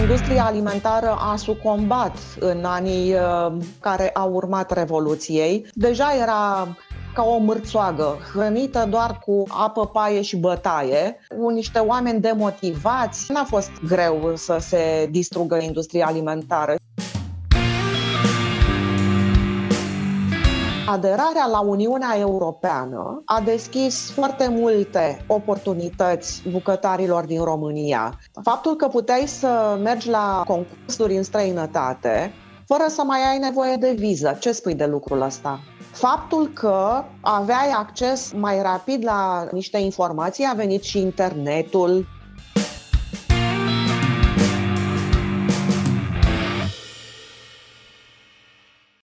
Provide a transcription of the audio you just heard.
Industria alimentară a sucombat în anii uh, care au urmat Revoluției. Deja era ca o mârțoagă, hrănită doar cu apă, paie și bătaie, cu niște oameni demotivați. N-a fost greu să se distrugă industria alimentară. Aderarea la Uniunea Europeană a deschis foarte multe oportunități bucătarilor din România. Faptul că puteai să mergi la concursuri în străinătate fără să mai ai nevoie de viză. Ce spui de lucrul ăsta? Faptul că aveai acces mai rapid la niște informații, a venit și internetul,